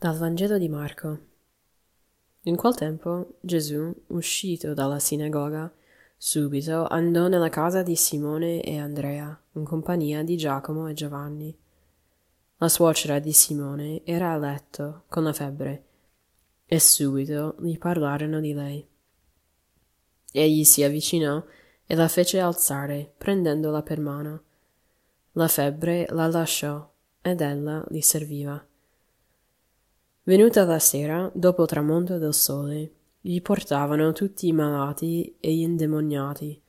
Dal Vangelo di Marco. In quel tempo Gesù, uscito dalla sinagoga, subito andò nella casa di Simone e Andrea, in compagnia di Giacomo e Giovanni. La suocera di Simone era a letto con la febbre, e subito gli parlarono di lei. Egli si avvicinò e la fece alzare, prendendola per mano. La febbre la lasciò, ed ella li serviva. Venuta la sera, dopo il tramonto del sole, gli portavano tutti i malati e gli indemoniati.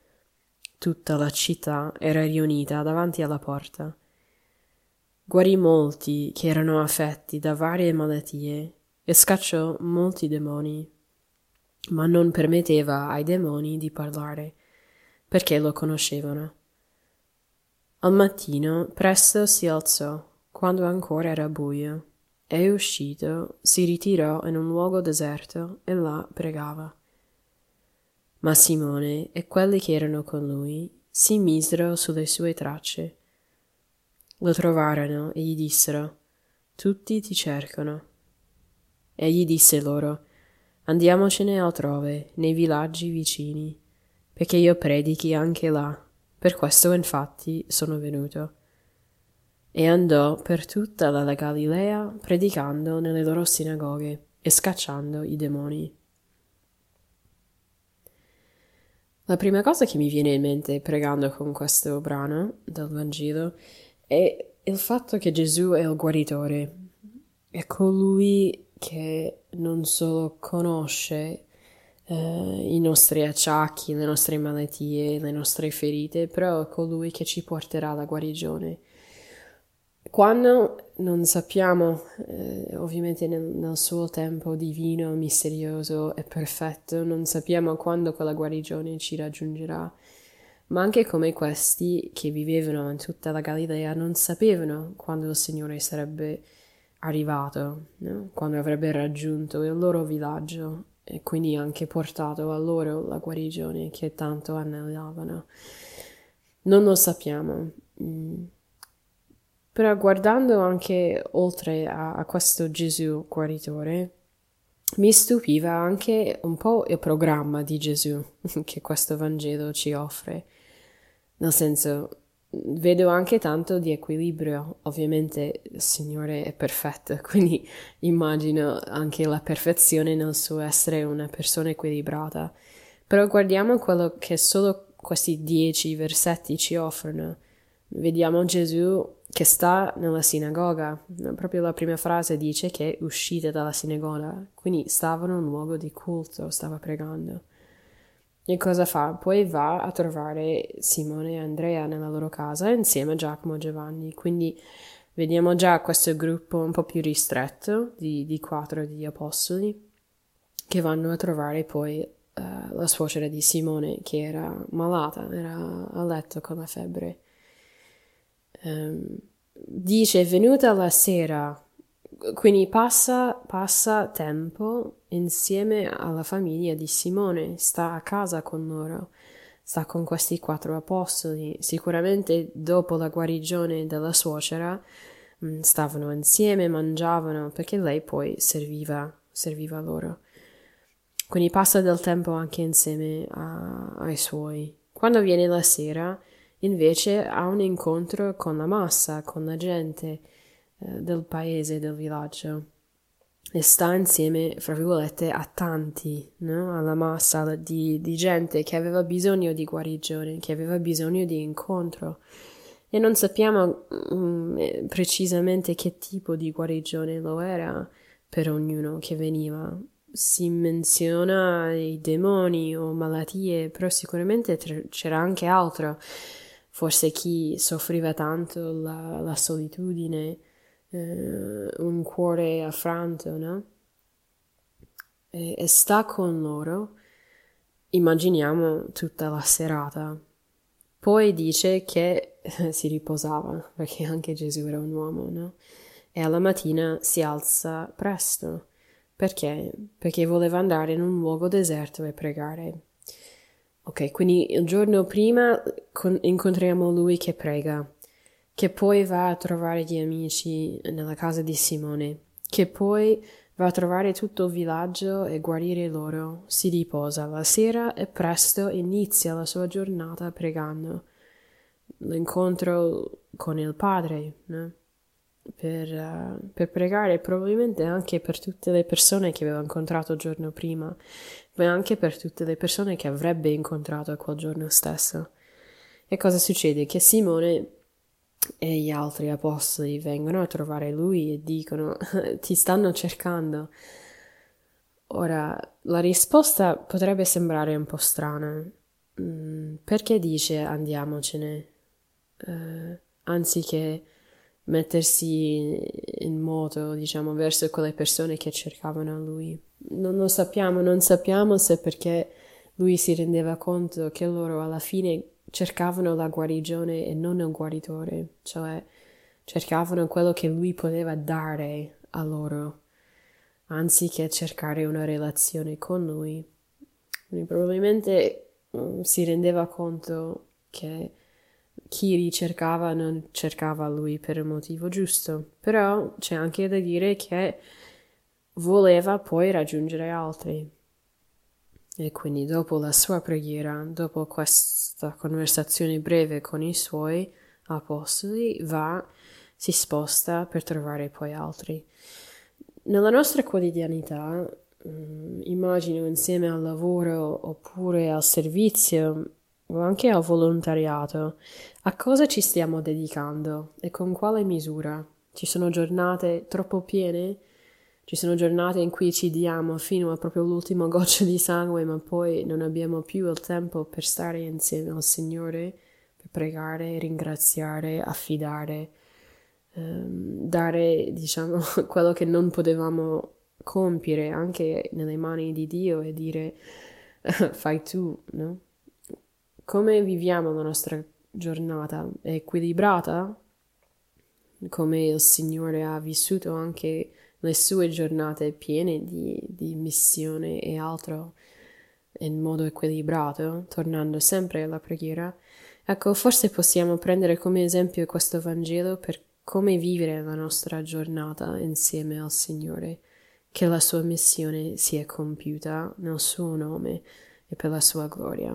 Tutta la città era riunita davanti alla porta. Guarì molti che erano affetti da varie malattie e scacciò molti demoni, ma non permetteva ai demoni di parlare, perché lo conoscevano. Al mattino presto si alzò, quando ancora era buio e uscito si ritirò in un luogo deserto e là pregava. Ma Simone e quelli che erano con lui si misero sulle sue tracce. Lo trovarono e gli dissero, tutti ti cercano. Egli disse loro, andiamocene altrove, nei villaggi vicini, perché io predichi anche là. Per questo infatti sono venuto e andò per tutta la Galilea predicando nelle loro sinagoghe e scacciando i demoni. La prima cosa che mi viene in mente pregando con questo brano del Vangelo è il fatto che Gesù è il guaritore, è colui che non solo conosce eh, i nostri acciacchi, le nostre malattie, le nostre ferite, però è colui che ci porterà alla guarigione quando non sappiamo, eh, ovviamente nel, nel, suo tempo divino, misterioso e perfetto, non sappiamo quando quella guarigione ci raggiungerà, ma anche come questi che vivevano in tutta la Galilea non sapevano quando il Signore sarebbe arrivato, no? quando avrebbe raggiunto il loro villaggio e quindi anche portato a loro la guarigione che tanto annelavano. Non lo sappiamo. Mm però guardando anche oltre a, a questo Gesù guaritore, mi stupiva anche un po' il programma di Gesù che questo Vangelo ci offre. Nel senso, vedo anche tanto di equilibrio. Ovviamente il Signore è perfetto, quindi immagino anche la perfezione nel suo essere una persona equilibrata. Però guardiamo quello che solo questi dieci versetti ci offrono. Vediamo Gesù che sta nella sinagoga. Proprio la prima frase dice che uscite dalla sinagoga, quindi stavano in un luogo di culto, stava pregando. E cosa fa? Poi va a trovare Simone e Andrea nella loro casa insieme a Giacomo e Giovanni. Quindi vediamo già questo gruppo un po' più ristretto di, di quattro di apostoli che vanno a trovare poi uh, la suocera di Simone che era malata, era a letto con la febbre um, dice è venuta la sera, quindi passa, passa tempo insieme alla famiglia di Simone, sta a casa con loro, sta con questi quattro apostoli. Sicuramente dopo la guarigione della suocera mm, stavano insieme, mangiavano, perché lei poi serviva, serviva loro. Quindi passa del tempo anche insieme a, ai suoi. Quando viene la sera, invece ha un incontro con la massa, con la gente eh, del paese, del villaggio e sta insieme, fra virgolette, a tanti, no? alla massa di, di, gente che aveva bisogno di guarigione, che aveva bisogno di incontro. E non sappiamo um, precisamente che tipo di guarigione lo era per ognuno che veniva. Si menziona i demoni o malattie, però sicuramente c'era anche altro forse chi soffriva tanto la, la solitudine, eh, un cuore affranto, no? E, e sta con loro, immaginiamo tutta la serata. Poi dice che si riposava, perché anche Gesù era un uomo, no? E alla mattina si alza presto. Perché? Perché voleva andare in un luogo deserto e pregare. Ok, quindi il giorno prima con- incontriamo lui che prega, che poi va a trovare gli amici nella casa di Simone che poi va a trovare tutto il villaggio e guarire loro, si riposa la sera e presto inizia la sua giornata pregando. L'incontro con il Padre, no? Per, uh, per, pregare probabilmente anche per tutte le persone che aveva incontrato il giorno prima, ma anche per tutte le persone che avrebbe incontrato quel giorno stesso. E cosa succede? Che Simone e gli altri apostoli vengono a trovare lui e dicono ti stanno cercando. Ora, la risposta potrebbe sembrare un po' strana. Mm, perché dice andiamocene? Uh, anziché mettersi in moto, diciamo, verso quelle persone che cercavano lui. Non lo sappiamo, non sappiamo se perché lui si rendeva conto che loro alla fine cercavano la guarigione e non il guaritore, cioè cercavano quello che lui poteva dare a loro, anziché cercare una relazione con lui. Quindi probabilmente um, si rendeva conto che chi ricercava non cercava lui per il motivo giusto, però c'è anche da dire che voleva poi raggiungere altri. E quindi dopo la sua preghiera, dopo questa conversazione breve con i suoi apostoli, va, si sposta per trovare poi altri. Nella nostra quotidianità, mm, immagino insieme al lavoro oppure al servizio o anche al volontariato, a cosa ci stiamo dedicando e con quale misura? Ci sono giornate troppo piene? Ci sono giornate in cui ci diamo fino a proprio l'ultimo goccio di sangue, ma poi non abbiamo più il tempo per stare insieme al Signore, per pregare, ringraziare, affidare, ehm, dare, diciamo, quello che non potevamo compiere anche nelle mani di Dio e dire fai tu, no? Come viviamo la nostra giornata? È equilibrata? Come il Signore ha vissuto anche le sue giornate piene di, di missione e altro in modo equilibrato, tornando sempre alla preghiera, ecco, forse possiamo prendere come esempio questo Vangelo per come vivere la nostra giornata insieme al Signore, che la sua missione sia compiuta nel suo nome e per la sua gloria.